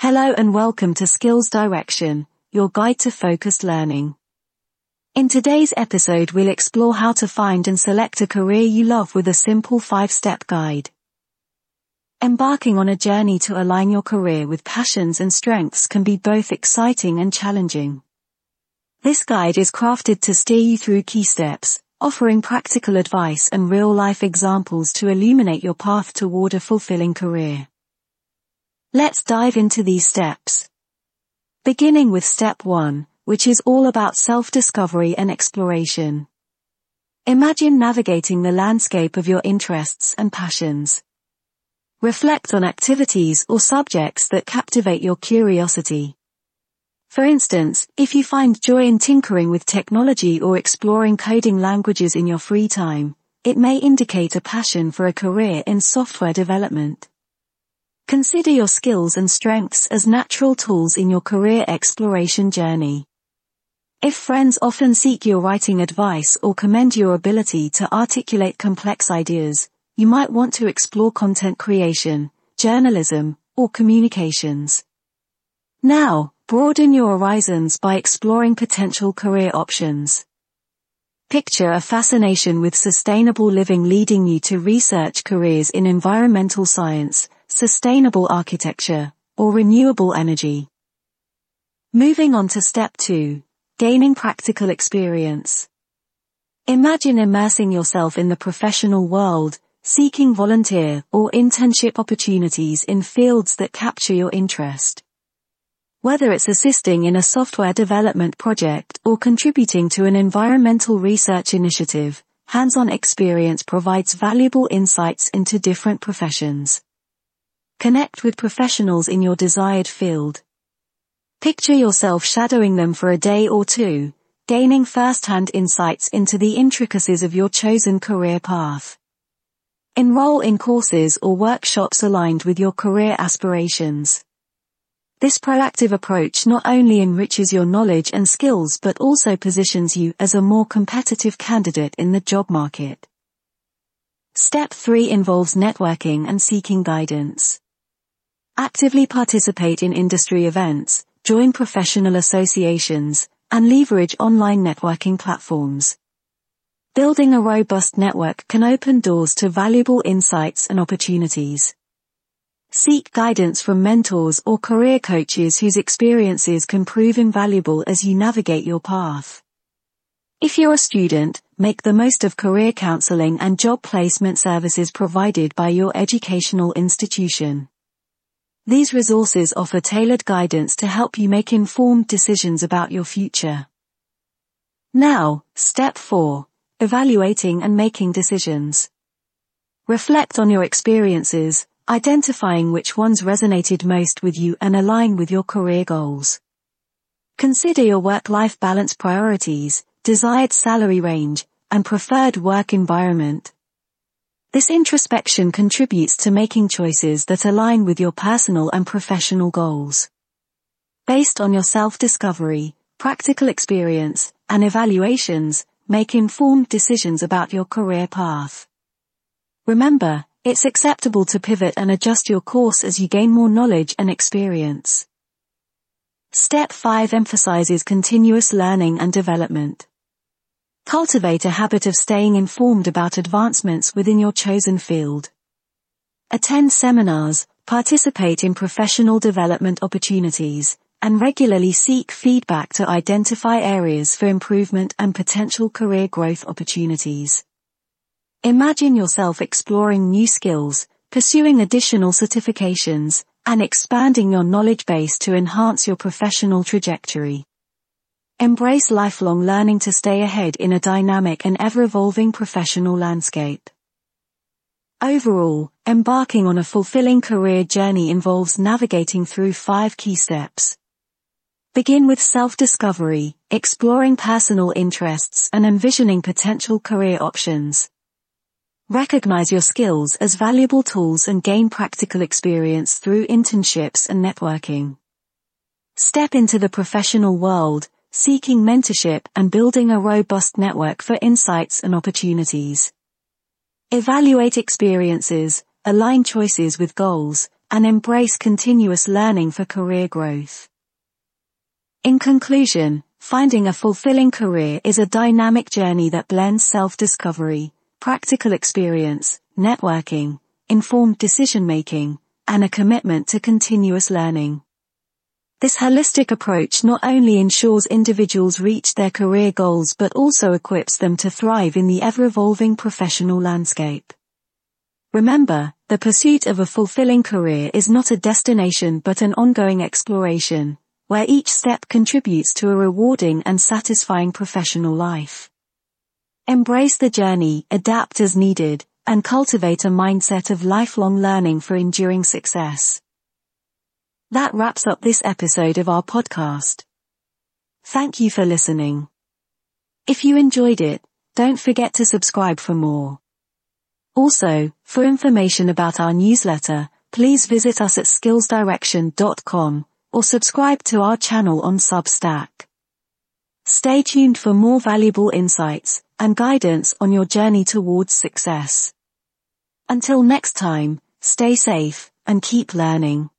Hello and welcome to Skills Direction, your guide to focused learning. In today's episode we'll explore how to find and select a career you love with a simple five-step guide. Embarking on a journey to align your career with passions and strengths can be both exciting and challenging. This guide is crafted to steer you through key steps, offering practical advice and real-life examples to illuminate your path toward a fulfilling career. Let's dive into these steps. Beginning with step 1, which is all about self-discovery and exploration. Imagine navigating the landscape of your interests and passions. Reflect on activities or subjects that captivate your curiosity. For instance, if you find joy in tinkering with technology or exploring coding languages in your free time, it may indicate a passion for a career in software development. Consider your skills and strengths as natural tools in your career exploration journey. If friends often seek your writing advice or commend your ability to articulate complex ideas, you might want to explore content creation, journalism, or communications. Now, Broaden your horizons by exploring potential career options. Picture a fascination with sustainable living leading you to research careers in environmental science, sustainable architecture, or renewable energy. Moving on to step 2. Gaining practical experience. Imagine immersing yourself in the professional world, seeking volunteer or internship opportunities in fields that capture your interest. Whether it's assisting in a software development project or contributing to an environmental research initiative, hands-on experience provides valuable insights into different professions. Connect with professionals in your desired field. Picture yourself shadowing them for a day or two, gaining first-hand insights into the intricacies of your chosen career path. Enroll in courses or workshops aligned with your career aspirations. This proactive approach not only enriches your knowledge and skills but also positions you as a more competitive candidate in the job market. Step 3 involves networking and seeking guidance. Actively participate in industry events, join professional associations, and leverage online networking platforms. Building a robust network can open doors to valuable insights and opportunities. Seek guidance from mentors or career coaches whose experiences can prove invaluable as you navigate your path. If you're a student, make the most of career counseling and job placement services provided by your educational institution. These resources offer tailored guidance to help you make informed decisions about your future. Now, step 4. Evaluating and making decisions. Reflect on your experiences, identifying which ones resonated most with you and align with your career goals. Consider your work-life balance priorities, desired salary range, and preferred work environment. This introspection contributes to making choices that align with your personal and professional goals. Based on your self-discovery, practical experience, and evaluations, make informed decisions about your career path. Remember, it's acceptable to pivot and adjust your course as you gain more knowledge and experience. Step 5 emphasizes continuous learning and development. Cultivate a habit of staying informed about advancements within your chosen field. Attend seminars, participate in professional development opportunities, and regularly seek feedback to identify areas for improvement and potential career growth opportunities. Imagine yourself exploring new skills, pursuing additional certifications, and expanding your knowledge base to enhance your professional trajectory. Embrace lifelong learning to stay ahead in a dynamic and ever-evolving professional landscape. Overall, embarking on a fulfilling career journey involves navigating through five key steps. Begin with self-discovery, exploring personal interests and envisioning potential career options. Recognize your skills as valuable tools and gain practical experience through internships and networking. Step into the professional world, seeking mentorship and building a robust network for insights and opportunities. Evaluate experiences, align choices with goals, and embrace continuous learning for career growth. In conclusion, finding a fulfilling career is a dynamic journey that blends self-discovery, practical experience, networking, informed decision-making, and a commitment to continuous learning. This holistic approach not only ensures individuals reach their career goals but also equips them to thrive in the ever-evolving professional landscape. Remember, the pursuit of a fulfilling career is not a destination but an ongoing exploration, where each step contributes to a rewarding and satisfying professional life. Embrace the journey, adapt as needed, and cultivate a mindset of lifelong learning for enduring success. That wraps up this episode of our podcast. Thank you for listening. If you enjoyed it, don't forget to subscribe for more. Also, for information about our newsletter, please visit us at skillsdirection.com or subscribe to our channel on Substack. Stay tuned for more valuable insights and guidance on your journey towards success. Until next time, stay safe and keep learning.